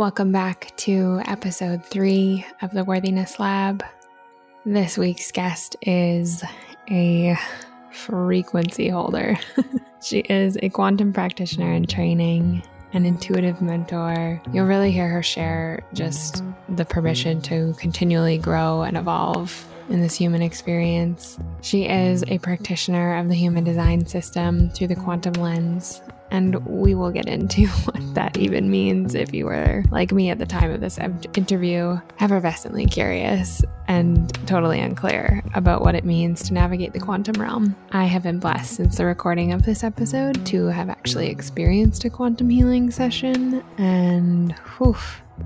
Welcome back to episode three of the Worthiness Lab. This week's guest is a frequency holder. she is a quantum practitioner in training, an intuitive mentor. You'll really hear her share just the permission to continually grow and evolve in this human experience. She is a practitioner of the human design system through the quantum lens and we will get into what that even means if you were like me at the time of this interview, effervescently curious and totally unclear about what it means to navigate the quantum realm. I have been blessed since the recording of this episode to have actually experienced a quantum healing session, and whew,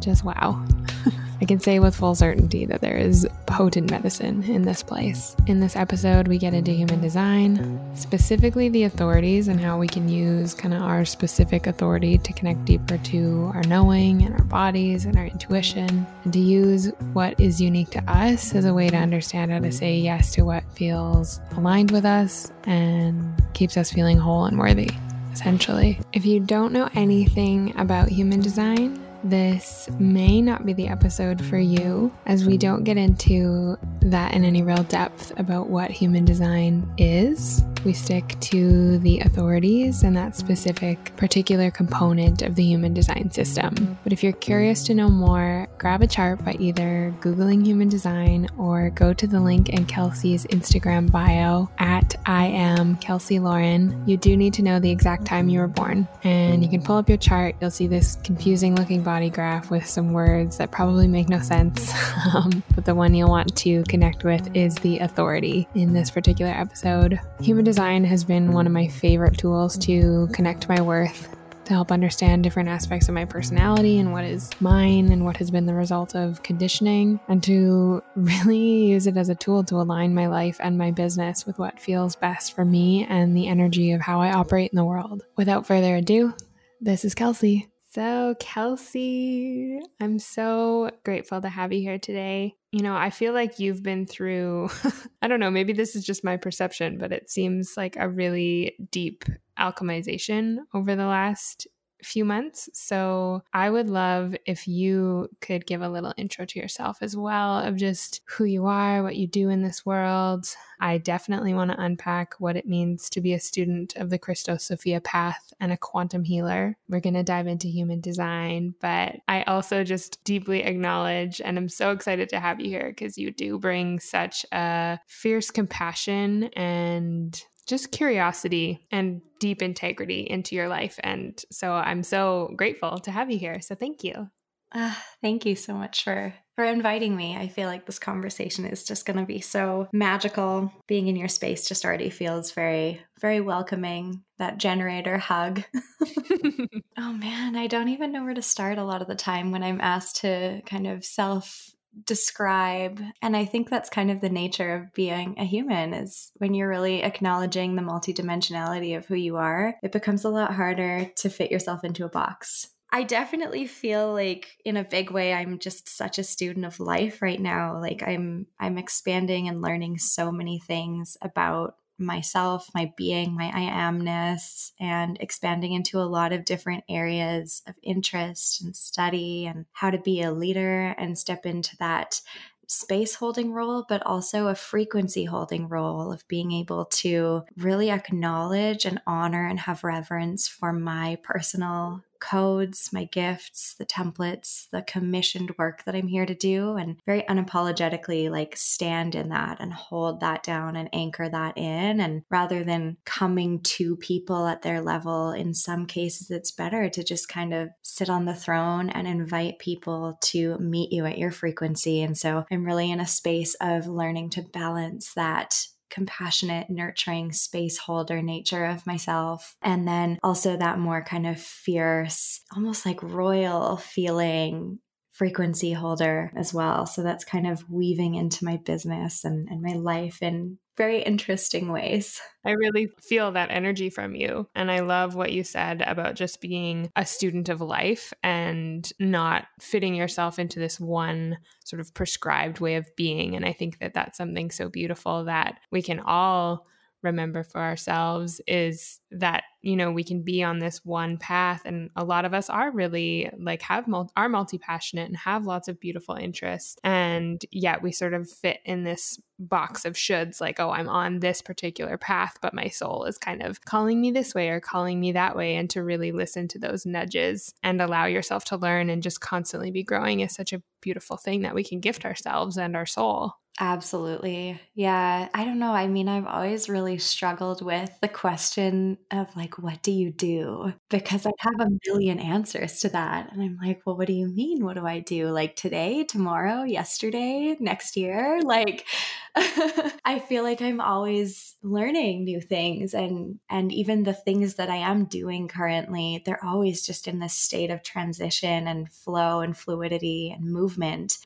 just wow. I can say with full certainty that there is potent medicine in this place. In this episode, we get into human design, specifically the authorities and how we can use kind of our specific authority to connect deeper to our knowing and our bodies and our intuition, and to use what is unique to us as a way to understand how to say yes to what feels aligned with us and keeps us feeling whole and worthy essentially. If you don't know anything about human design, this may not be the episode for you, as we don't get into that in any real depth about what human design is. We stick to the authorities and that specific particular component of the human design system. But if you're curious to know more, grab a chart by either Googling human design or go to the link in Kelsey's Instagram bio at I am Kelsey Lauren. You do need to know the exact time you were born. And you can pull up your chart, you'll see this confusing looking body graph with some words that probably make no sense. um, but the one you'll want to connect with is the authority in this particular episode. Human design has been one of my favorite tools to connect my worth to help understand different aspects of my personality and what is mine and what has been the result of conditioning, and to really use it as a tool to align my life and my business with what feels best for me and the energy of how I operate in the world. Without further ado, this is Kelsey. So, Kelsey, I'm so grateful to have you here today. You know, I feel like you've been through, I don't know, maybe this is just my perception, but it seems like a really deep alchemization over the last few months. So I would love if you could give a little intro to yourself as well of just who you are, what you do in this world. I definitely want to unpack what it means to be a student of the Christos Sophia path and a quantum healer. We're going to dive into human design, but I also just deeply acknowledge and I'm so excited to have you here because you do bring such a fierce compassion and just curiosity and deep integrity into your life. And so I'm so grateful to have you here. So thank you. Uh, thank you so much for for inviting me. I feel like this conversation is just going to be so magical. Being in your space just already feels very very welcoming. That generator hug. oh man, I don't even know where to start a lot of the time when I'm asked to kind of self describe and i think that's kind of the nature of being a human is when you're really acknowledging the multidimensionality of who you are it becomes a lot harder to fit yourself into a box I definitely feel like in a big way I'm just such a student of life right now. Like I'm I'm expanding and learning so many things about myself, my being, my I amness, and expanding into a lot of different areas of interest and study and how to be a leader and step into that space holding role, but also a frequency holding role of being able to really acknowledge and honor and have reverence for my personal codes, my gifts, the templates, the commissioned work that I'm here to do, and very unapologetically like stand in that and hold that down and anchor that in. And rather than coming to people at their level, in some cases, it's better to just kind of sit on the throne and invite people to meet you at your frequency. And so I'm really in a space of learning to balance that compassionate, nurturing space holder nature of myself. And then also that more kind of fierce, almost like royal feeling frequency holder as well. So that's kind of weaving into my business and, and my life in very interesting ways. I really feel that energy from you. And I love what you said about just being a student of life and not fitting yourself into this one sort of prescribed way of being. And I think that that's something so beautiful that we can all remember for ourselves is that you know we can be on this one path and a lot of us are really like have are multi-passionate and have lots of beautiful interests and yet we sort of fit in this box of shoulds like oh i'm on this particular path but my soul is kind of calling me this way or calling me that way and to really listen to those nudges and allow yourself to learn and just constantly be growing is such a beautiful thing that we can gift ourselves and our soul Absolutely. Yeah. I don't know. I mean, I've always really struggled with the question of like, what do you do? Because I have a million answers to that. And I'm like, well, what do you mean? What do I do? Like today, tomorrow, yesterday, next year? Like, I feel like I'm always learning new things and and even the things that I am doing currently, they're always just in this state of transition and flow and fluidity and movement.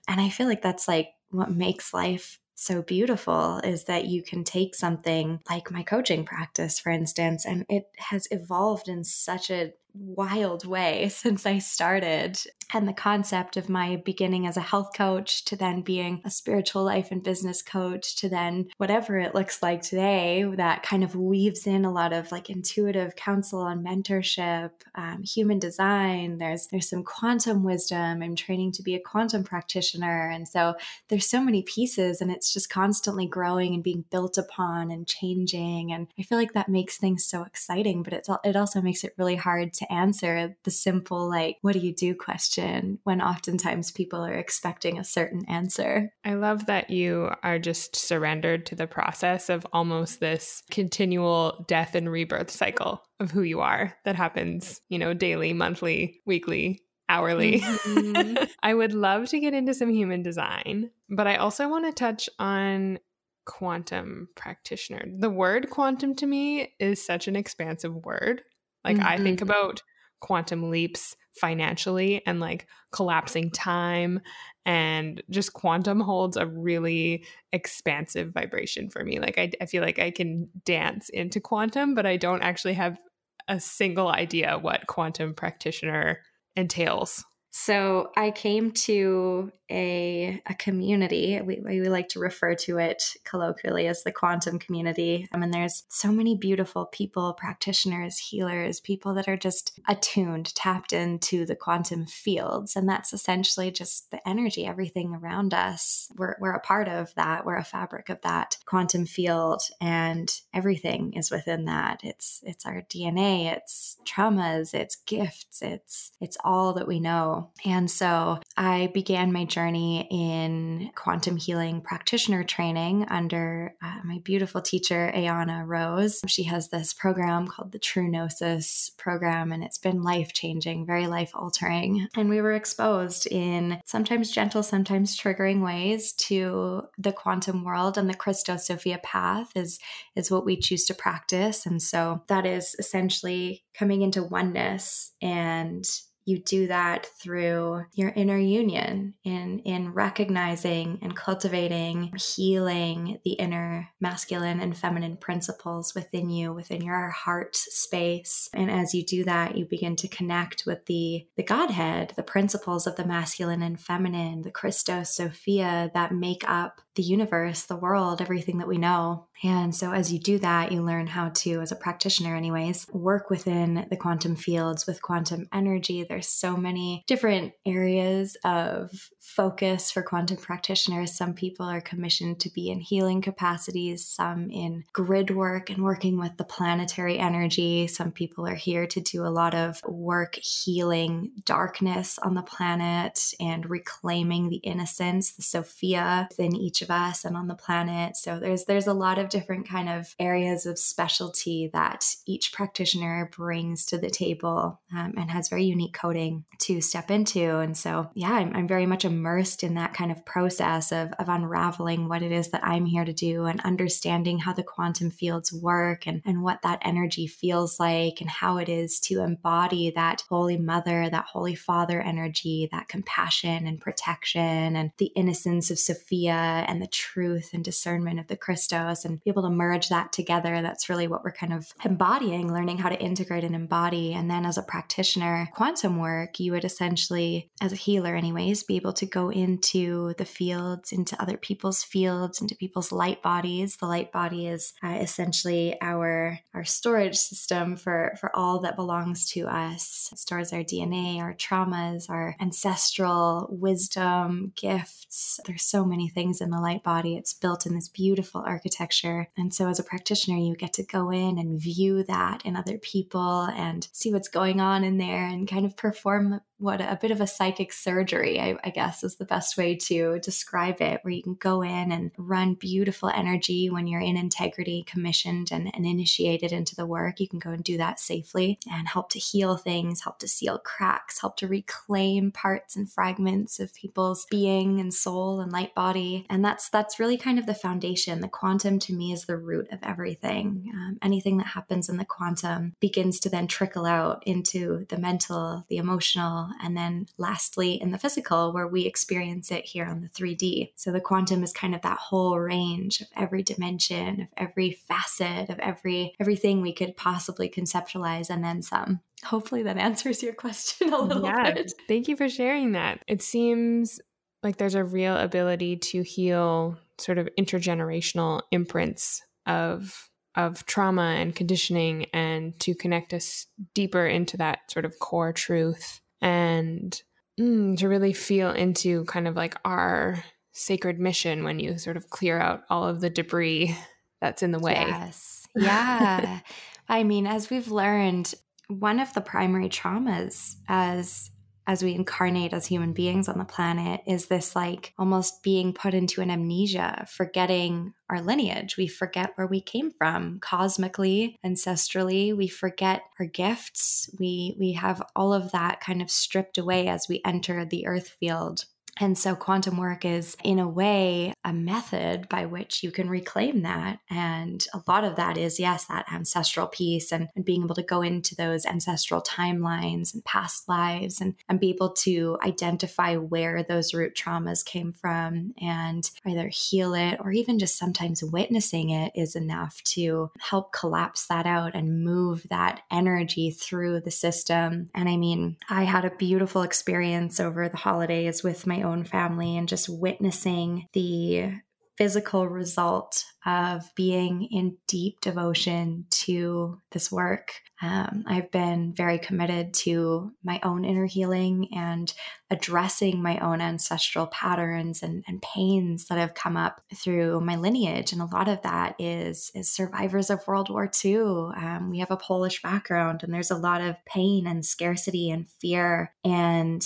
And I feel like that's like what makes life so beautiful is that you can take something like my coaching practice, for instance, and it has evolved in such a wild way since I started. And the concept of my beginning as a health coach to then being a spiritual life and business coach to then whatever it looks like today, that kind of weaves in a lot of like intuitive counsel and mentorship, um, human design. There's there's some quantum wisdom. I'm training to be a quantum practitioner, and so there's so many pieces, and it's just constantly growing and being built upon and changing. And I feel like that makes things so exciting, but it's it also makes it really hard to answer the simple, like, what do you do question when oftentimes people are expecting a certain answer. I love that you are just surrendered to the process of almost this continual death and rebirth cycle of who you are that happens, you know, daily, monthly, weekly, hourly. Mm-hmm. I would love to get into some human design, but I also want to touch on quantum practitioner. The word quantum to me is such an expansive word. Like mm-hmm. I think about quantum leaps financially and like collapsing time and just quantum holds a really expansive vibration for me. Like I, I feel like I can dance into quantum, but I don't actually have a single idea what quantum practitioner entails. So I came to a, a community. We, we like to refer to it colloquially as the quantum community. I mean, there's so many beautiful people, practitioners, healers, people that are just attuned, tapped into the quantum fields. And that's essentially just the energy, everything around us. We're, we're a part of that. We're a fabric of that quantum field and everything is within that. It's, it's our DNA, it's traumas, it's gifts, it's, it's all that we know. And so I began my journey in quantum healing practitioner training under uh, my beautiful teacher, Ayana Rose. She has this program called the True Gnosis program, and it's been life changing, very life altering. And we were exposed in sometimes gentle, sometimes triggering ways to the quantum world, and the Christos Sophia path is, is what we choose to practice. And so that is essentially coming into oneness and you do that through your inner union in in recognizing and cultivating healing the inner masculine and feminine principles within you within your heart space and as you do that you begin to connect with the the godhead the principles of the masculine and feminine the christos sophia that make up the universe the world everything that we know and so, as you do that, you learn how to, as a practitioner, anyways, work within the quantum fields with quantum energy. So many different areas of focus for quantum practitioners. Some people are commissioned to be in healing capacities, some in grid work and working with the planetary energy. Some people are here to do a lot of work healing darkness on the planet and reclaiming the innocence, the Sophia within each of us and on the planet. So, there's there's a lot of different kind of areas of specialty that each practitioner brings to the table um, and has very unique coding to step into. And so, yeah, I'm, I'm very much immersed in that kind of process of, of unraveling what it is that I'm here to do and understanding how the quantum fields work and, and what that energy feels like and how it is to embody that Holy Mother, that Holy Father energy, that compassion and protection and the innocence of Sophia and the truth and discernment of the Christos and be able to merge that together. That's really what we're kind of embodying, learning how to integrate and embody. And then as a practitioner, quantum quantum work, you would essentially, as a healer, anyways, be able to go into the fields, into other people's fields, into people's light bodies. The light body is uh, essentially our our storage system for for all that belongs to us. It stores our DNA, our traumas, our ancestral wisdom, gifts. There's so many things in the light body. It's built in this beautiful architecture, and so as a practitioner, you get to go in and view that in other people and see what's going on in there and kind of perform what a bit of a psychic surgery, I, I, guess, is the best way to describe it, where you can go in and run beautiful energy when you're in integrity, commissioned and, and initiated into the work. You can go and do that safely and help to heal things, help to seal cracks, help to reclaim parts and fragments of people's being and soul and light body. And that's that's really kind of the foundation. The quantum to me is the root of everything. Um, anything that happens in the quantum begins to then trickle out into the mental, the emotional, and then lastly in the physical, where we experience it here on the 3D. So the quantum is kind of that whole range of every dimension, of every facet, of every everything we could possibly conceptualize, and then some. Hopefully that answers your question a little yeah, bit. Thank you for sharing that. It seems like there's a real ability to heal sort of intergenerational imprints of of trauma and conditioning and to connect us deeper into that sort of core truth and mm, to really feel into kind of like our sacred mission when you sort of clear out all of the debris that's in the way. Yes. Yeah. I mean, as we've learned, one of the primary traumas as as we incarnate as human beings on the planet is this like almost being put into an amnesia, forgetting our lineage. We forget where we came from cosmically, ancestrally. We forget our gifts. We we have all of that kind of stripped away as we enter the earth field and so quantum work is, in a way, a method by which you can reclaim that. And a lot of that is, yes, that ancestral piece and, and being able to go into those ancestral timelines and past lives and, and be able to identify where those root traumas came from and either heal it or even just sometimes witnessing it is enough to help collapse that out and move that energy through the system. And I mean, I had a beautiful experience over the holidays with my own family and just witnessing the physical result of being in deep devotion to this work. Um, I've been very committed to my own inner healing and addressing my own ancestral patterns and, and pains that have come up through my lineage. And a lot of that is, is survivors of World War II. Um, we have a Polish background, and there's a lot of pain and scarcity and fear. And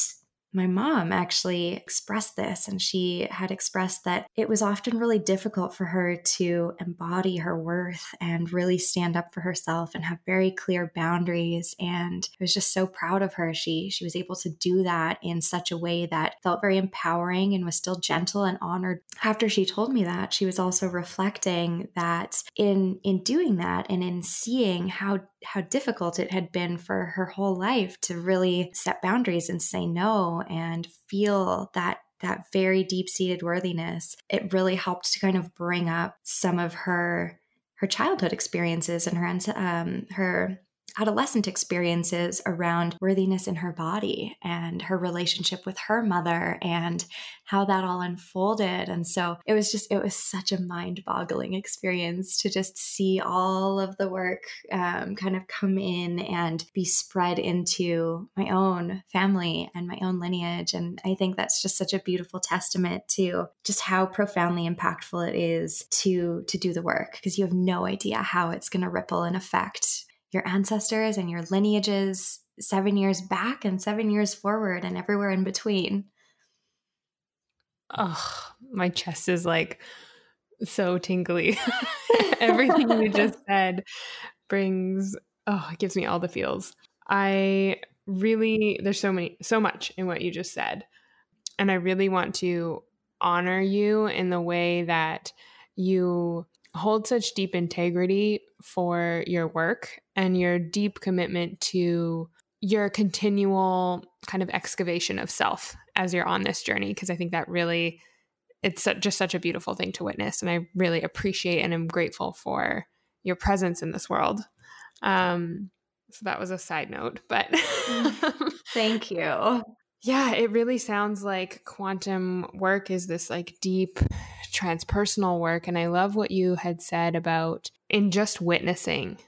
my mom actually expressed this, and she had expressed that it was often really difficult for her to embody her worth and really stand up for herself and have very clear boundaries. And I was just so proud of her. She she was able to do that in such a way that felt very empowering and was still gentle and honored. After she told me that, she was also reflecting that in in doing that and in seeing how how difficult it had been for her whole life to really set boundaries and say no and feel that that very deep-seated worthiness. It really helped to kind of bring up some of her her childhood experiences and her um, her adolescent experiences around worthiness in her body and her relationship with her mother and how that all unfolded. And so it was just, it was such a mind boggling experience to just see all of the work um, kind of come in and be spread into my own family and my own lineage. And I think that's just such a beautiful testament to just how profoundly impactful it is to to do the work because you have no idea how it's going to ripple and affect your ancestors and your lineages seven years back and seven years forward and everywhere in between. Oh, my chest is like so tingly. Everything you just said brings, oh, it gives me all the feels. I really, there's so many, so much in what you just said. And I really want to honor you in the way that you hold such deep integrity for your work and your deep commitment to your continual kind of excavation of self as you're on this journey because i think that really it's just such a beautiful thing to witness and i really appreciate and am grateful for your presence in this world um, So that was a side note, but thank you. Yeah, it really sounds like quantum work is this like deep transpersonal work. And I love what you had said about in just witnessing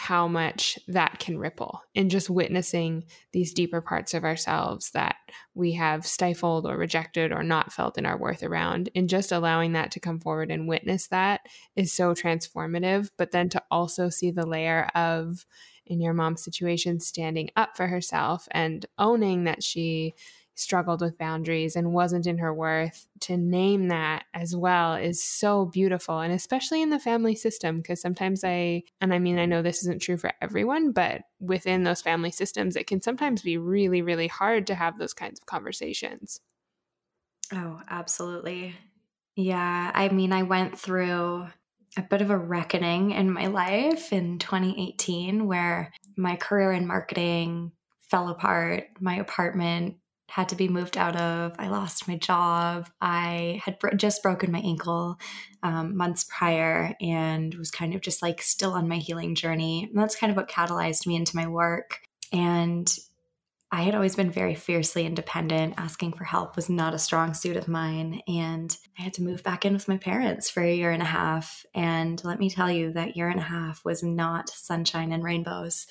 how much that can ripple in just witnessing these deeper parts of ourselves that we have stifled or rejected or not felt in our worth around. And just allowing that to come forward and witness that is so transformative. But then to also see the layer of, in your mom's situation, standing up for herself and owning that she struggled with boundaries and wasn't in her worth, to name that as well is so beautiful. And especially in the family system, because sometimes I, and I mean, I know this isn't true for everyone, but within those family systems, it can sometimes be really, really hard to have those kinds of conversations. Oh, absolutely. Yeah. I mean, I went through a bit of a reckoning in my life in 2018 where my career in marketing fell apart. My apartment had to be moved out of. I lost my job. I had bro- just broken my ankle um, months prior and was kind of just like still on my healing journey. And that's kind of what catalyzed me into my work. And I had always been very fiercely independent. Asking for help was not a strong suit of mine. And I had to move back in with my parents for a year and a half. And let me tell you, that year and a half was not sunshine and rainbows.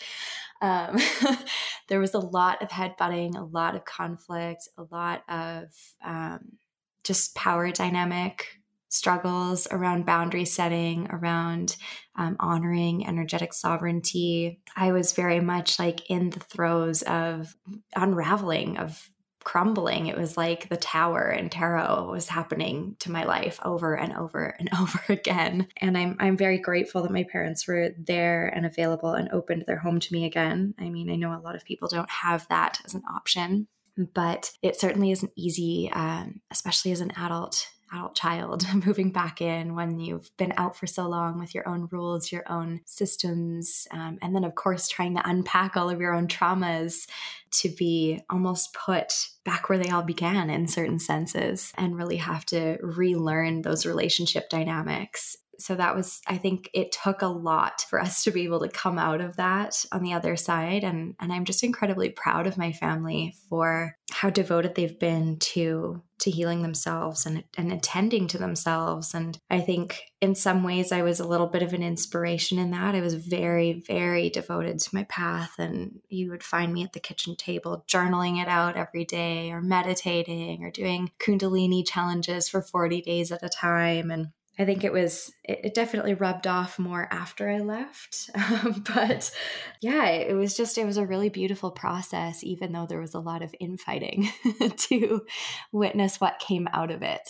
Um, there was a lot of headbutting, a lot of conflict, a lot of um, just power dynamic struggles around boundary setting, around um, honoring energetic sovereignty. I was very much like in the throes of unraveling, of crumbling. It was like the tower in tarot was happening to my life over and over and over again. And I'm I'm very grateful that my parents were there and available and opened their home to me again. I mean, I know a lot of people don't have that as an option, but it certainly isn't easy, um, especially as an adult adult child moving back in when you've been out for so long with your own rules, your own systems, um, and then, of course, trying to unpack all of your own traumas to be almost put back where they all began in certain senses and really have to relearn those relationship dynamics so that was i think it took a lot for us to be able to come out of that on the other side. And and i'm just incredibly proud of my family for how devoted they've been to to healing themselves and and attending to themselves. And i think in some ways i was a little bit of an inspiration in that. I was very very devoted to my path. And you would find me at the kitchen table journaling it out every day or meditating or doing kundalini challenges for 40 days at a time. And I think it was, it, it definitely rubbed off more after I left. Um, but yeah, it was just, it was a really beautiful process, even though there was a lot of infighting to witness what came out of it.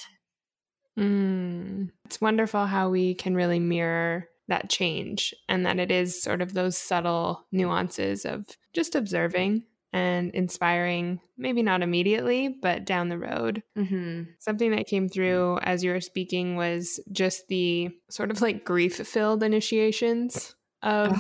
Mm. It's wonderful how we can really mirror that change and that it is sort of those subtle nuances of just observing and inspiring, maybe not immediately, but down the road. Mm-hmm. Something that came through as you were speaking was just the sort of like grief filled initiations of.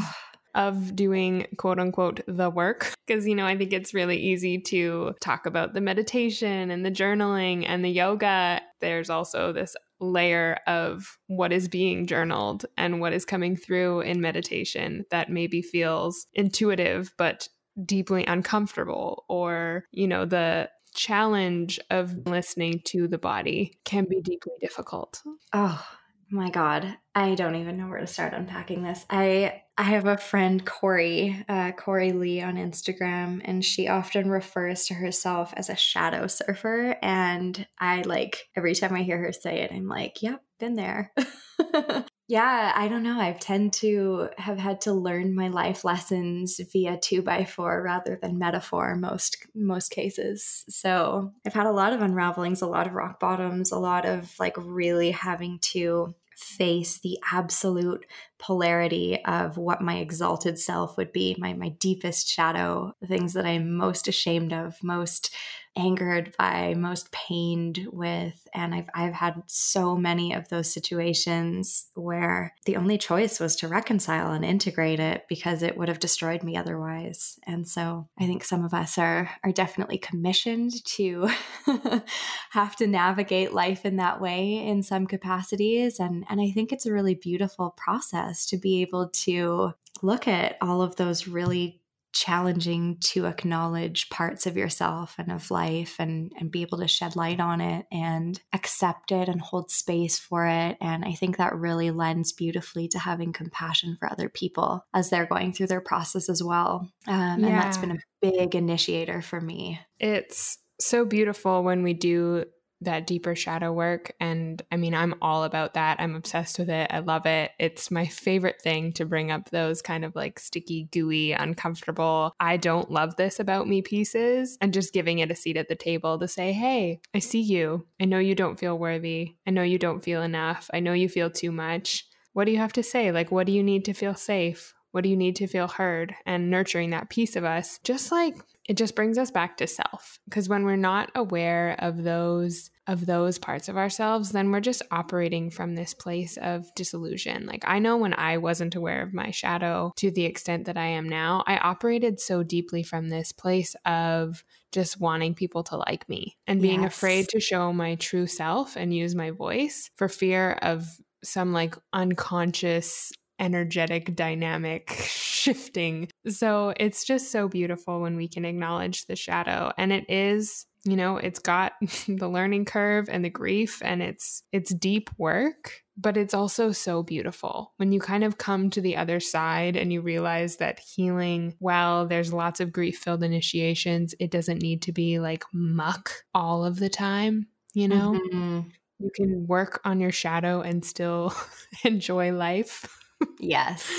of doing quote unquote the work. Because, you know, I think it's really easy to talk about the meditation and the journaling and the yoga. There's also this layer of what is being journaled and what is coming through in meditation that maybe feels intuitive, but deeply uncomfortable or, you know, the challenge of listening to the body can be deeply difficult. Oh my God. I don't even know where to start unpacking this. I I have a friend, Corey, uh, Corey Lee on Instagram, and she often refers to herself as a shadow surfer. And I like every time I hear her say it, I'm like, yep, been there. Yeah, I don't know. I tend to have had to learn my life lessons via two by four rather than metaphor most most cases. So I've had a lot of unravelings, a lot of rock bottoms, a lot of like really having to face the absolute polarity of what my exalted self would be, my my deepest shadow, the things that I'm most ashamed of, most angered by, most pained with. And I've, I've had so many of those situations where the only choice was to reconcile and integrate it because it would have destroyed me otherwise. And so I think some of us are, are definitely commissioned to have to navigate life in that way in some capacities. And, and I think it's a really beautiful process to be able to look at all of those really challenging to acknowledge parts of yourself and of life and and be able to shed light on it and accept it and hold space for it. And i think that really lends beautifully to having compassion for other people as they're going through their process as well. Um, yeah. and that's been a big initiator for me. It's so beautiful when we do that deeper shadow work. And I mean, I'm all about that. I'm obsessed with it. I love it. It's my favorite thing to bring up those kind of like sticky, gooey, uncomfortable, I don't love this about me pieces and just giving it a seat at the table to say, hey, I see you. I know you don't feel worthy. I know you don't feel enough. I know you feel too much. What do you have to say? Like, what do you need to feel safe? What do you need to feel heard? And nurturing that piece of us, just like it just brings us back to self. Because when we're not aware of those of those parts of ourselves, then we're just operating from this place of disillusion. Like I know when I wasn't aware of my shadow to the extent that I am now, I operated so deeply from this place of just wanting people to like me and being yes. afraid to show my true self and use my voice for fear of some like unconscious energetic dynamic shifting. So it's just so beautiful when we can acknowledge the shadow. And it is, you know, it's got the learning curve and the grief and it's it's deep work, but it's also so beautiful. When you kind of come to the other side and you realize that healing, well, there's lots of grief-filled initiations, it doesn't need to be like muck all of the time, you know? Mm-hmm. You can work on your shadow and still enjoy life yes.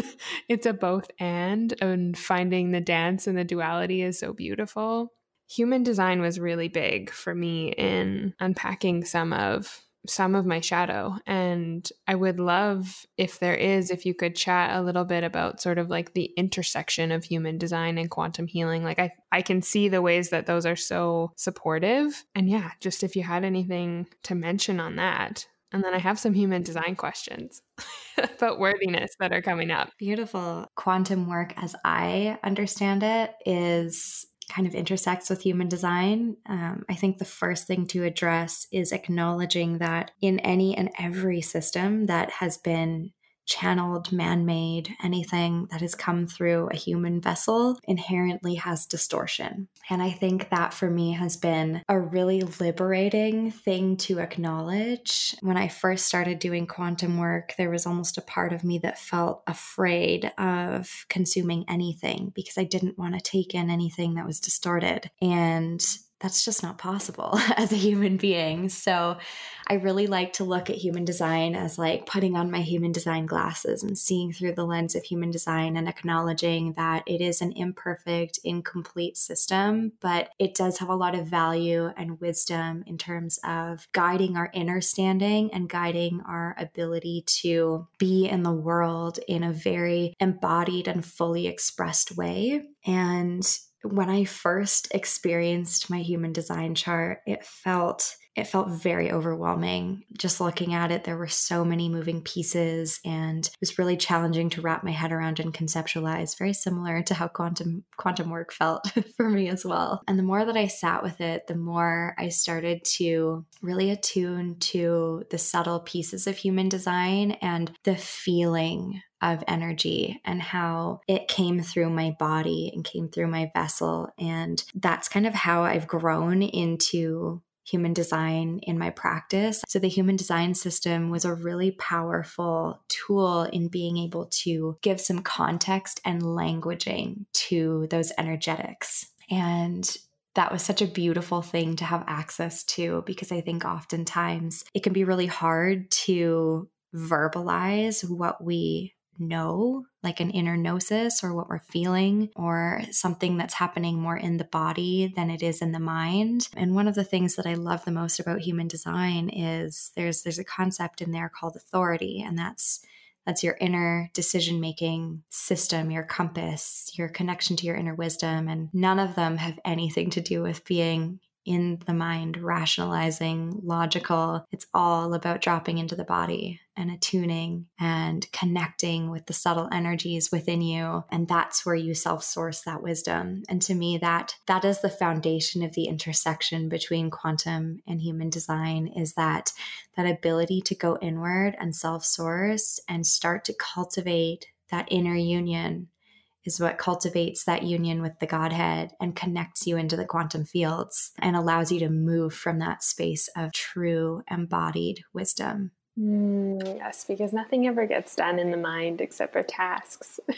it's a both and, and finding the dance and the duality is so beautiful. Human design was really big for me in unpacking some of some of my shadow and i would love if there is if you could chat a little bit about sort of like the intersection of human design and quantum healing like i i can see the ways that those are so supportive and yeah just if you had anything to mention on that and then I have some human design questions about worthiness that are coming up. Beautiful. Quantum work, as I understand it, is kind of intersects with human design. Um, I think the first thing to address is acknowledging that in any and every system that has been channeled, man made, anything that has come through a human vessel inherently has distortion. And I think that for me has been a really liberating thing to acknowledge. When I first started doing quantum work, there was almost a part of me that felt afraid of consuming anything because I didn't want to take in anything that was distorted. And that's just not possible as a human being. So I really like to look at human design as like putting on my human design glasses and seeing through the lens of human design and acknowledging that it is an imperfect, incomplete system, but it does have a lot of value and wisdom in terms of guiding our inner standing and guiding our ability to be in the world in a very embodied and fully expressed way. And when I first experienced my human design chart, it felt it felt very overwhelming. Just looking at it, there were so many moving pieces and it was really challenging to wrap my head around and conceptualize, very similar to how quantum quantum work felt for me as well. And the more that I sat with it, the more I started to really attune to the subtle pieces of human design and the feeling of energy and how it came through my body and came through my vessel. And that's kind of how I've grown into human design in my practice. So, the human design system was a really powerful tool in being able to give some context and languaging to those energetics. And that was such a beautiful thing to have access to because I think oftentimes it can be really hard to verbalize what we know, like an inner gnosis or what we're feeling, or something that's happening more in the body than it is in the mind. And one of the things that I love the most about human design is there's there's a concept in there called authority, and that's that's your inner decision making system, your compass, your connection to your inner wisdom. And none of them have anything to do with being in the mind, rationalizing, logical. It's all about dropping into the body and attuning and connecting with the subtle energies within you and that's where you self-source that wisdom and to me that that is the foundation of the intersection between quantum and human design is that that ability to go inward and self-source and start to cultivate that inner union is what cultivates that union with the Godhead and connects you into the quantum fields and allows you to move from that space of true embodied wisdom. Mm, yes, because nothing ever gets done in the mind except for tasks.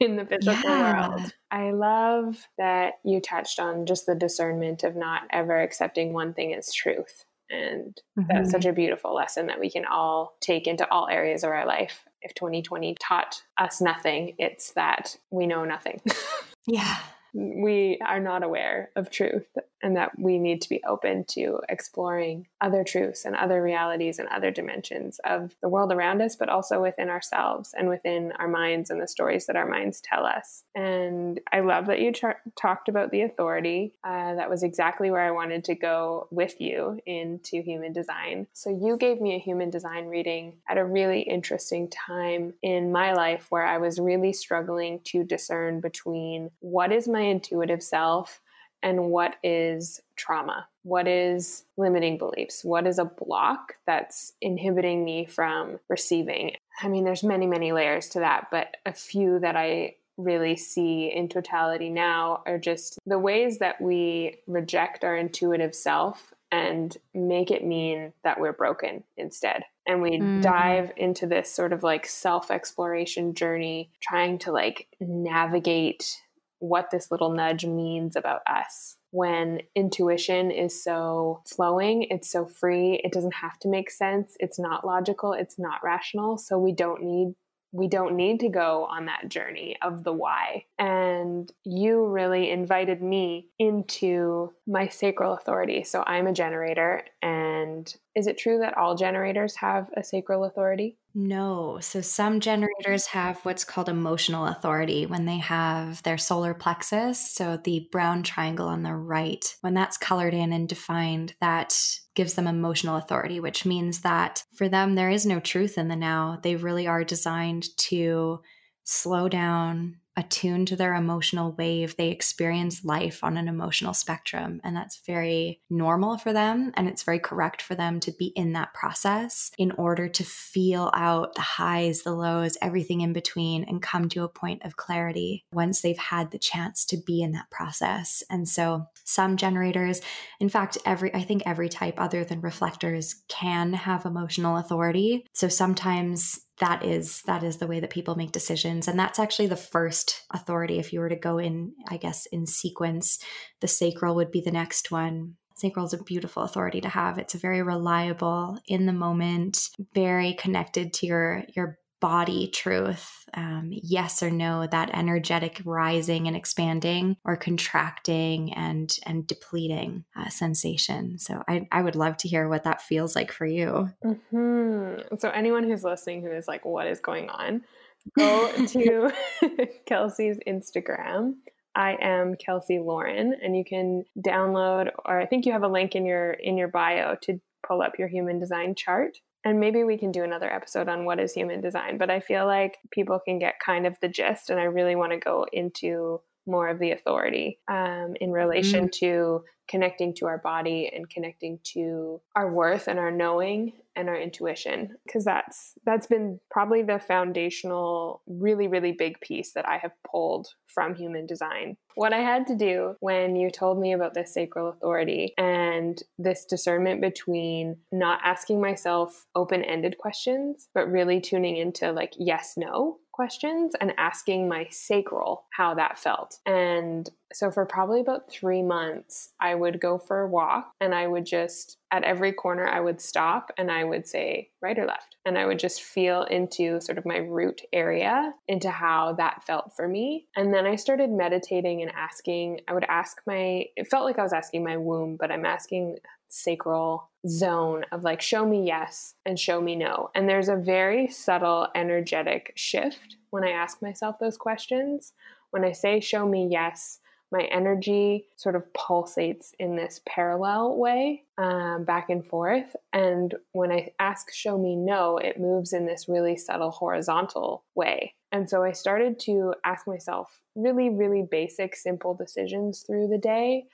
in the physical yeah. world. I love that you touched on just the discernment of not ever accepting one thing as truth. And mm-hmm. that's such a beautiful lesson that we can all take into all areas of our life. If 2020 taught us nothing, it's that we know nothing. yeah we are not aware of truth and that we need to be open to exploring other truths and other realities and other dimensions of the world around us, but also within ourselves and within our minds and the stories that our minds tell us. And I love that you tra- talked about the authority. Uh, that was exactly where I wanted to go with you into human design. So you gave me a human design reading at a really interesting time in my life where I was really struggling to discern between what is my intuitive self and what is trauma? What is limiting beliefs? What is a block that's inhibiting me from receiving? I mean, there's many, many layers to that, but a few that I really see in totality now are just the ways that we reject our intuitive self and make it mean that we're broken instead. And we mm. dive into this sort of like self exploration journey, trying to like navigate what this little nudge means about us. When intuition is so flowing, it's so free, it doesn't have to make sense, it's not logical, it's not rational. So we don't need we don't need to go on that journey of the why. And you really invited me into my sacral authority. So I'm a generator. And is it true that all generators have a sacral authority? No. So some generators have what's called emotional authority when they have their solar plexus, so the brown triangle on the right, when that's colored in and defined, that gives them emotional authority, which means that for them, there is no truth in the now. They really are designed to slow down, attuned to their emotional wave. They experience life on an emotional spectrum. And that's very normal for them. And it's very correct for them to be in that process in order to feel out the highs, the lows, everything in between, and come to a point of clarity once they've had the chance to be in that process. And so some generators, in fact, every, I think every type other than reflectors can have emotional authority. So sometimes that is that is the way that people make decisions. And that's actually the first authority. If you were to go in i guess in sequence the sacral would be the next one. Sacral is a beautiful authority to have. It's a very reliable in the moment very connected to your your body truth um, yes or no that energetic rising and expanding or contracting and and depleting uh, sensation. So I, I would love to hear what that feels like for you. Mm-hmm. so anyone who's listening who is like what is going on? go to kelsey's instagram. I am Kelsey Lauren, and you can download, or I think you have a link in your in your bio to pull up your human design chart and maybe we can do another episode on what is human design but i feel like people can get kind of the gist and i really want to go into more of the authority um, in relation mm-hmm. to connecting to our body and connecting to our worth and our knowing and our intuition because that's that's been probably the foundational really really big piece that I have pulled from human design. What I had to do when you told me about this sacral authority and this discernment between not asking myself open-ended questions but really tuning into like yes no questions and asking my sacral how that felt. And so for probably about three months, I would go for a walk and I would just, at every corner, I would stop and I would say right or left. And I would just feel into sort of my root area, into how that felt for me. And then I started meditating and asking, I would ask my, it felt like I was asking my womb, but I'm asking sacral zone of like, show me yes and show me no. And there's a very subtle energetic shift when I ask myself those questions. When I say, show me yes, my energy sort of pulsates in this parallel way um, back and forth. And when I ask, show me no, it moves in this really subtle horizontal way. And so I started to ask myself really, really basic, simple decisions through the day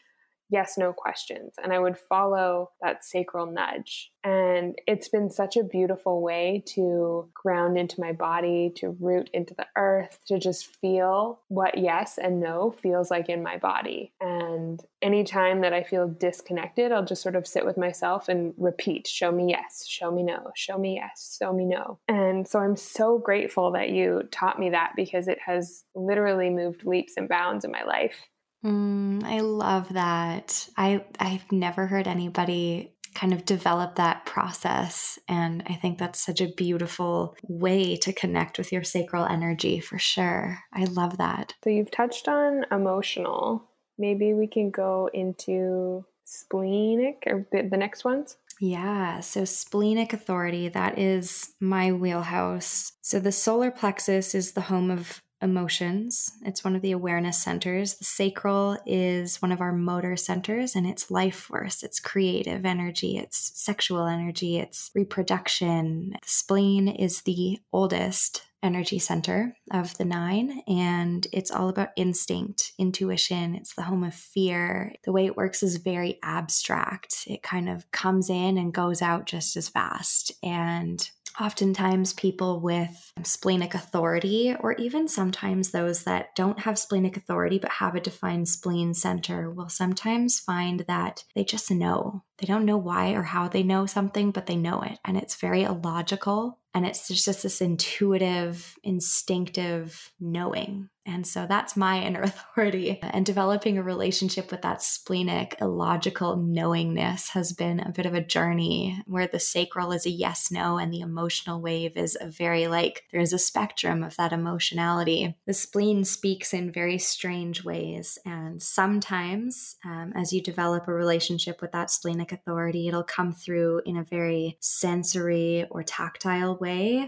yes no questions and I would follow that sacral nudge. And it's been such a beautiful way to ground into my body, to root into the earth, to just feel what yes and no feels like in my body. And anytime that I feel disconnected, I'll just sort of sit with myself and repeat show me yes, show me no, show me yes, show me no. And so I'm so grateful that you taught me that because it has literally moved leaps and bounds in my life. Mm, I love that. I I've never heard anybody kind of develop that process and I think that's such a beautiful way to connect with your sacral energy for sure. I love that. So you've touched on emotional. Maybe we can go into splenic or the, the next ones. Yeah, so splenic authority, that is my wheelhouse. So the solar plexus is the home of emotions. It's one of the awareness centers. The sacral is one of our motor centers and it's life force, it's creative energy, it's sexual energy, it's reproduction. The spleen is the oldest energy center of the nine, and it's all about instinct, intuition. It's the home of fear. The way it works is very abstract. It kind of comes in and goes out just as fast. And Oftentimes, people with splenic authority, or even sometimes those that don't have splenic authority but have a defined spleen center, will sometimes find that they just know. They don't know why or how they know something, but they know it. And it's very illogical. And it's just this intuitive, instinctive knowing and so that's my inner authority. And developing a relationship with that splenic, illogical knowingness has been a bit of a journey where the sacral is a yes, no, and the emotional wave is a very like, there's a spectrum of that emotionality. The spleen speaks in very strange ways. And sometimes, um, as you develop a relationship with that splenic authority, it'll come through in a very sensory or tactile way.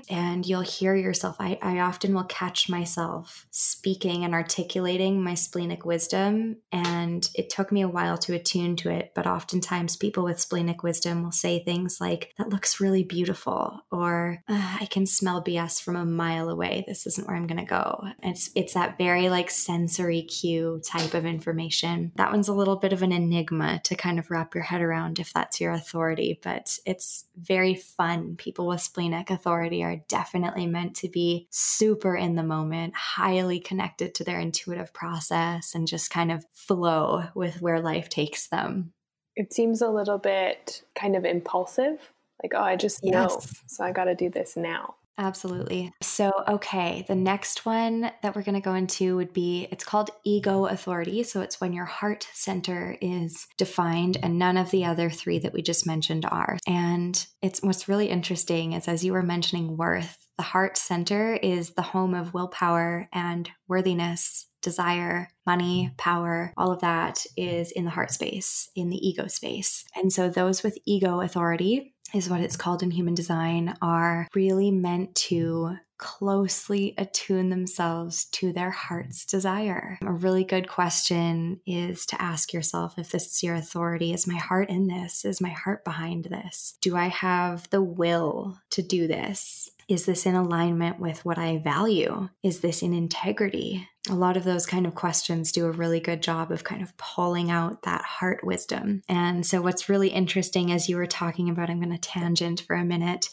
And you'll hear yourself. I, I often will catch myself speaking speaking and articulating my splenic wisdom. And it took me a while to attune to it. But oftentimes, people with splenic wisdom will say things like, That looks really beautiful, or I can smell BS from a mile away. This isn't where I'm going to go. It's, it's that very like sensory cue type of information. That one's a little bit of an enigma to kind of wrap your head around if that's your authority, but it's very fun. People with splenic authority are definitely meant to be super in the moment, highly connected to their intuitive process and just kind of flow with where life takes them. It seems a little bit kind of impulsive. Like, oh, I just know. Yes. So I got to do this now. Absolutely. So, okay, the next one that we're going to go into would be it's called ego authority. So, it's when your heart center is defined and none of the other three that we just mentioned are. And it's what's really interesting is as you were mentioning worth, the heart center is the home of willpower and worthiness, desire, money, power, all of that is in the heart space, in the ego space. And so those with ego authority is what it's called in human design are really meant to closely attune themselves to their heart's desire. A really good question is to ask yourself if this is your authority is my heart in this? Is my heart behind this? Do I have the will to do this? Is this in alignment with what I value? Is this in integrity? A lot of those kind of questions do a really good job of kind of pulling out that heart wisdom. And so, what's really interesting as you were talking about, I'm going to tangent for a minute,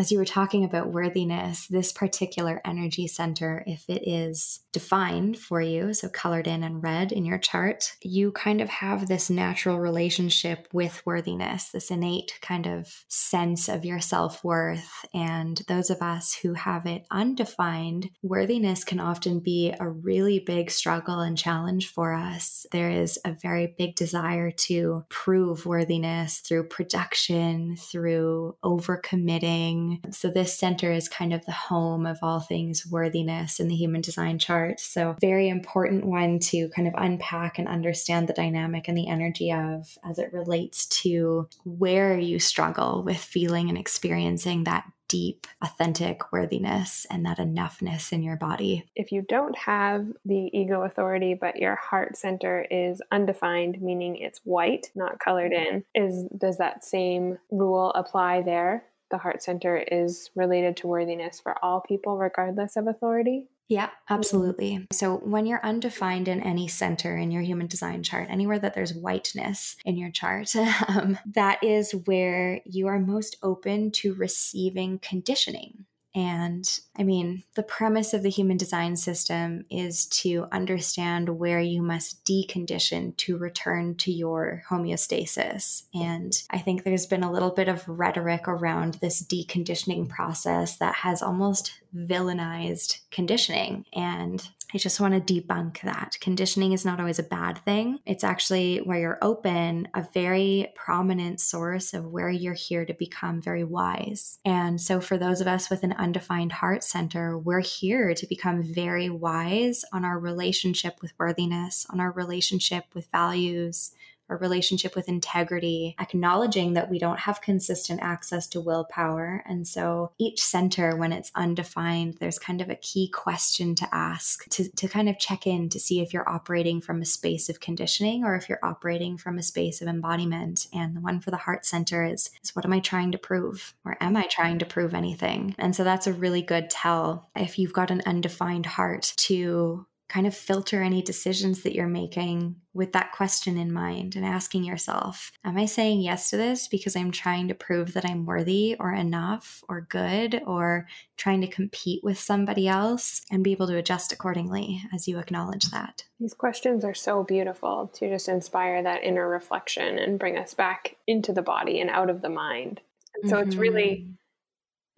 as you were talking about worthiness, this particular energy center, if it is defined for you, so colored in and red in your chart, you kind of have this natural relationship with worthiness, this innate kind of sense of your self worth. And those of us who have it undefined, worthiness can often be a really big struggle and challenge for us. There is a very big desire to prove worthiness through production, through overcommitting so, this center is kind of the home of all things worthiness in the human design chart. So, very important one to kind of unpack and understand the dynamic and the energy of as it relates to where you struggle with feeling and experiencing that deep, authentic worthiness and that enoughness in your body. If you don't have the ego authority, but your heart center is undefined, meaning it's white, not colored in, is does that same rule apply there? The heart center is related to worthiness for all people, regardless of authority? Yeah, absolutely. So when you're undefined in any center in your human design chart, anywhere that there's whiteness in your chart, um, that is where you are most open to receiving conditioning. And I mean, the premise of the human design system is to understand where you must decondition to return to your homeostasis. And I think there's been a little bit of rhetoric around this deconditioning process that has almost villainized conditioning. And I just want to debunk that. Conditioning is not always a bad thing. It's actually where you're open, a very prominent source of where you're here to become very wise. And so, for those of us with an undefined heart center, we're here to become very wise on our relationship with worthiness, on our relationship with values, a relationship with integrity, acknowledging that we don't have consistent access to willpower. And so each center, when it's undefined, there's kind of a key question to ask to, to kind of check in to see if you're operating from a space of conditioning or if you're operating from a space of embodiment. And the one for the heart center is, is what am I trying to prove? Or am I trying to prove anything? And so that's a really good tell if you've got an undefined heart to kind of filter any decisions that you're making with that question in mind and asking yourself, Am I saying yes to this because I'm trying to prove that I'm worthy or enough or good or trying to compete with somebody else and be able to adjust accordingly as you acknowledge that? These questions are so beautiful to just inspire that inner reflection and bring us back into the body and out of the mind. And so mm-hmm. it's really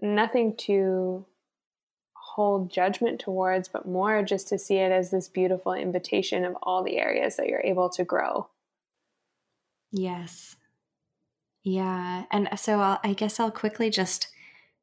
mm-hmm. nothing to hold judgment towards, but more just to see it as this beautiful invitation of all the areas that you're able to grow. Yes. Yeah. And so I'll, i guess I'll quickly just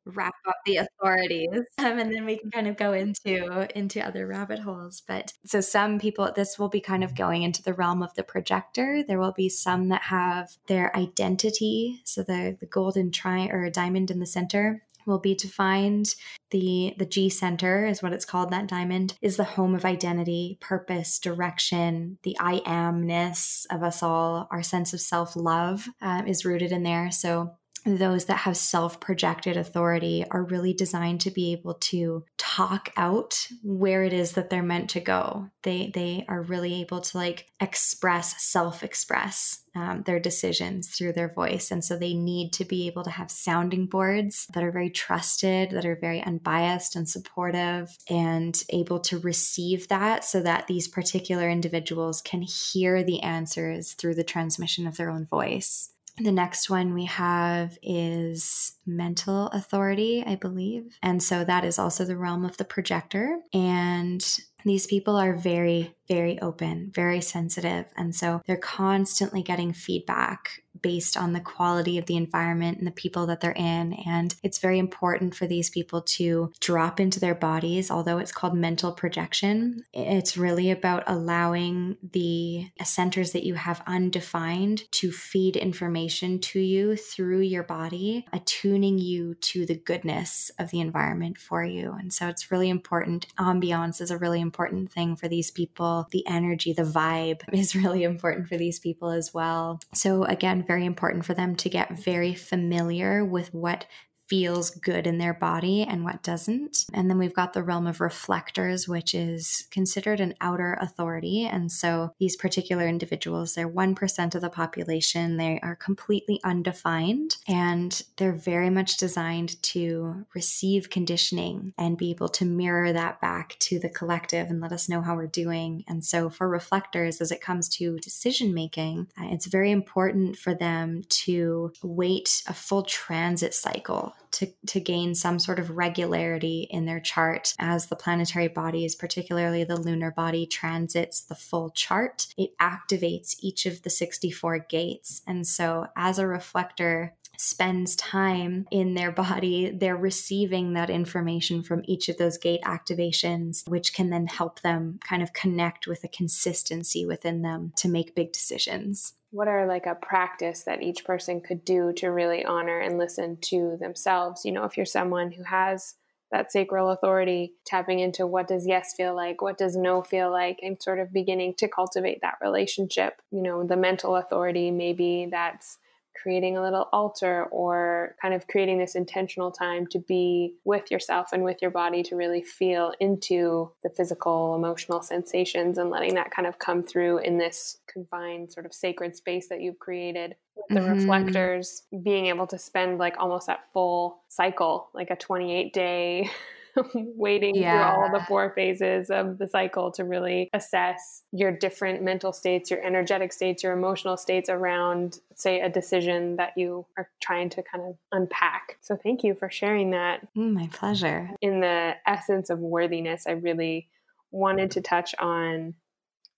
wrap up the authorities um, and then we can kind of go into into other rabbit holes but so some people this will be kind of going into the realm of the projector there will be some that have their identity so the the golden tri or diamond in the center will be to find the the G center is what it's called that diamond is the home of identity, purpose, direction, the I amness of us all, our sense of self-love um, is rooted in there. So those that have self projected authority are really designed to be able to talk out where it is that they're meant to go. They they are really able to like express, self express um, their decisions through their voice, and so they need to be able to have sounding boards that are very trusted, that are very unbiased and supportive, and able to receive that so that these particular individuals can hear the answers through the transmission of their own voice. The next one we have is mental authority, I believe. And so that is also the realm of the projector. And these people are very, very open, very sensitive. And so they're constantly getting feedback based on the quality of the environment and the people that they're in. And it's very important for these people to drop into their bodies, although it's called mental projection. It's really about allowing the centers that you have undefined to feed information to you through your body, attuning you to the goodness of the environment for you. And so it's really important. Ambiance is a really important thing for these people. The energy, the vibe is really important for these people as well. So, again, very important for them to get very familiar with what feels good in their body and what doesn't. And then we've got the realm of reflectors, which is considered an outer authority. And so these particular individuals, they're 1% of the population. They are completely undefined and they're very much designed to receive conditioning and be able to mirror that back to the collective and let us know how we're doing. And so for reflectors, as it comes to decision making, uh, it's very important for them to wait a full transit cycle to, to gain some sort of regularity in their chart as the planetary bodies, particularly the lunar body, transits the full chart. It activates each of the 64 gates. And so, as a reflector, spends time in their body, they're receiving that information from each of those gate activations, which can then help them kind of connect with a consistency within them to make big decisions. What are like a practice that each person could do to really honor and listen to themselves? You know if you're someone who has that sacral authority tapping into what does yes feel like what does no feel like and sort of beginning to cultivate that relationship you know the mental authority maybe that's creating a little altar or kind of creating this intentional time to be with yourself and with your body to really feel into the physical, emotional sensations and letting that kind of come through in this confined sort of sacred space that you've created with the mm-hmm. reflectors, being able to spend like almost that full cycle, like a 28 day waiting yeah. through all the four phases of the cycle to really assess your different mental states, your energetic states, your emotional states around, say, a decision that you are trying to kind of unpack. So, thank you for sharing that. Mm, my pleasure. In the essence of worthiness, I really wanted to touch on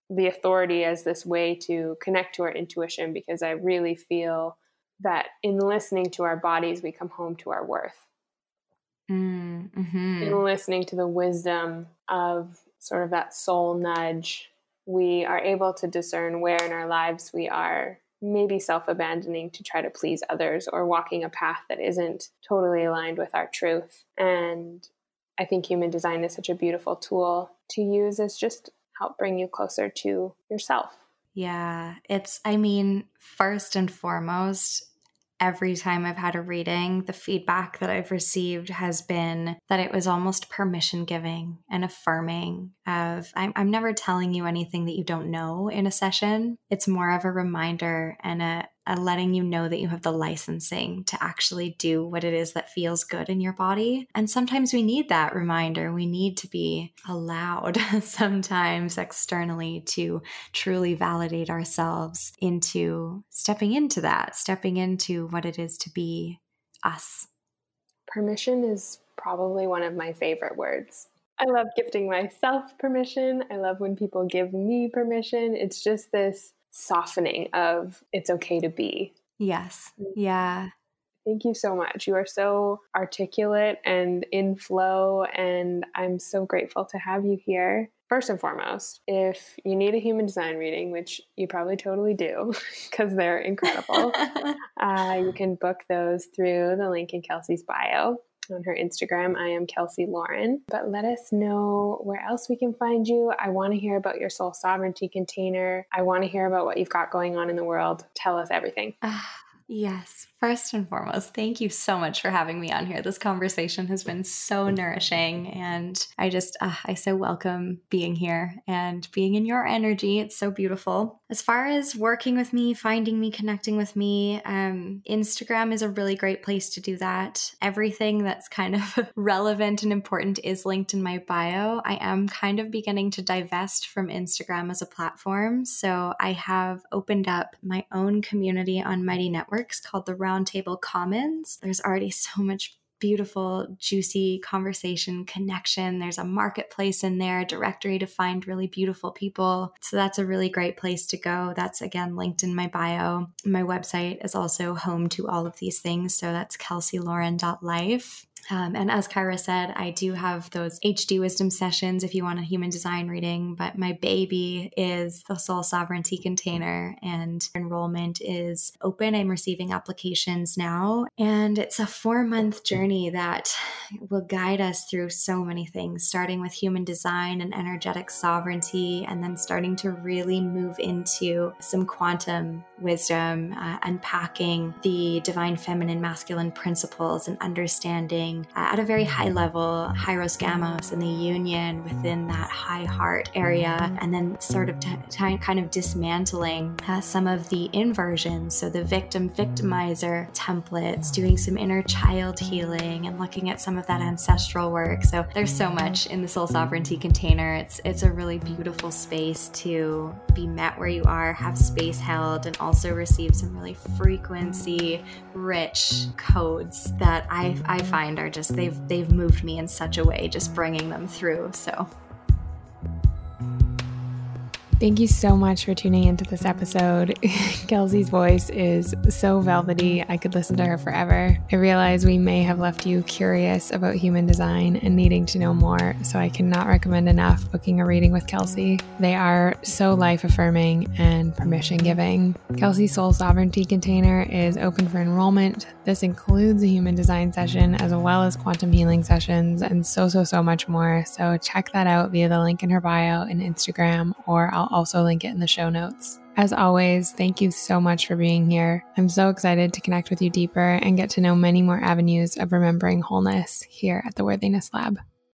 the authority as this way to connect to our intuition because I really feel that in listening to our bodies, we come home to our worth. Mm-hmm. And listening to the wisdom of sort of that soul nudge, we are able to discern where in our lives we are maybe self abandoning to try to please others or walking a path that isn't totally aligned with our truth. And I think human design is such a beautiful tool to use as just help bring you closer to yourself. Yeah, it's, I mean, first and foremost, every time I've had a reading, the feedback that I've received has been that it was almost permission giving and affirming of I'm, I'm never telling you anything that you don't know in a session. It's more of a reminder and a, a letting you know that you have the licensing to actually do what it is that feels good in your body. And sometimes we need that reminder. We need to be allowed sometimes externally to truly validate ourselves into stepping into that, stepping into what it is to be us. Permission is probably one of my favorite words. I love gifting myself permission. I love when people give me permission. It's just this softening of it's okay to be. Yes. Mm. Yeah. Thank you so much. You are so articulate and in flow, and I'm so grateful to have you here. First and foremost, if you need a human design reading, which you probably totally do because they're incredible, uh, you can book those through the link in Kelsey's bio on her Instagram. I am Kelsey Lauren. But let us know where else we can find you. I want to hear about your soul sovereignty container. I want to hear about what you've got going on in the world. Tell us everything. Uh, yes. First and foremost, thank you so much for having me on here. This conversation has been so nourishing, and I just, uh, I so welcome being here and being in your energy. It's so beautiful. As far as working with me, finding me, connecting with me, um, Instagram is a really great place to do that. Everything that's kind of relevant and important is linked in my bio. I am kind of beginning to divest from Instagram as a platform. So I have opened up my own community on Mighty Networks called the Roundtable Commons. There's already so much beautiful, juicy conversation, connection. There's a marketplace in there, directory to find really beautiful people. So that's a really great place to go. That's again linked in my bio. My website is also home to all of these things. So that's kelseylauren.life. Um, and as Kyra said, I do have those HD wisdom sessions if you want a human design reading, but my baby is the soul sovereignty container and enrollment is open. I'm receiving applications now. And it's a four month journey that will guide us through so many things, starting with human design and energetic sovereignty, and then starting to really move into some quantum wisdom, uh, unpacking the divine feminine masculine principles and understanding at a very high level, Hieros Gamos and the union within that high heart area, and then sort of t- t- kind of dismantling uh, some of the inversions. So the victim victimizer templates, doing some inner child healing, and looking at some of that ancestral work. So there's so much in the soul sovereignty container. It's it's a really beautiful space to be met where you are, have space held, and also receive some really frequency rich codes that I I find are just they've they've moved me in such a way just bringing them through so Thank you so much for tuning into this episode. Kelsey's voice is so velvety, I could listen to her forever. I realize we may have left you curious about human design and needing to know more, so I cannot recommend enough booking a reading with Kelsey. They are so life affirming and permission giving. Kelsey's Soul Sovereignty Container is open for enrollment. This includes a human design session as well as quantum healing sessions and so, so, so much more. So check that out via the link in her bio and Instagram, or I'll also link it in the show notes. As always, thank you so much for being here. I'm so excited to connect with you deeper and get to know many more avenues of remembering wholeness here at the Worthiness Lab.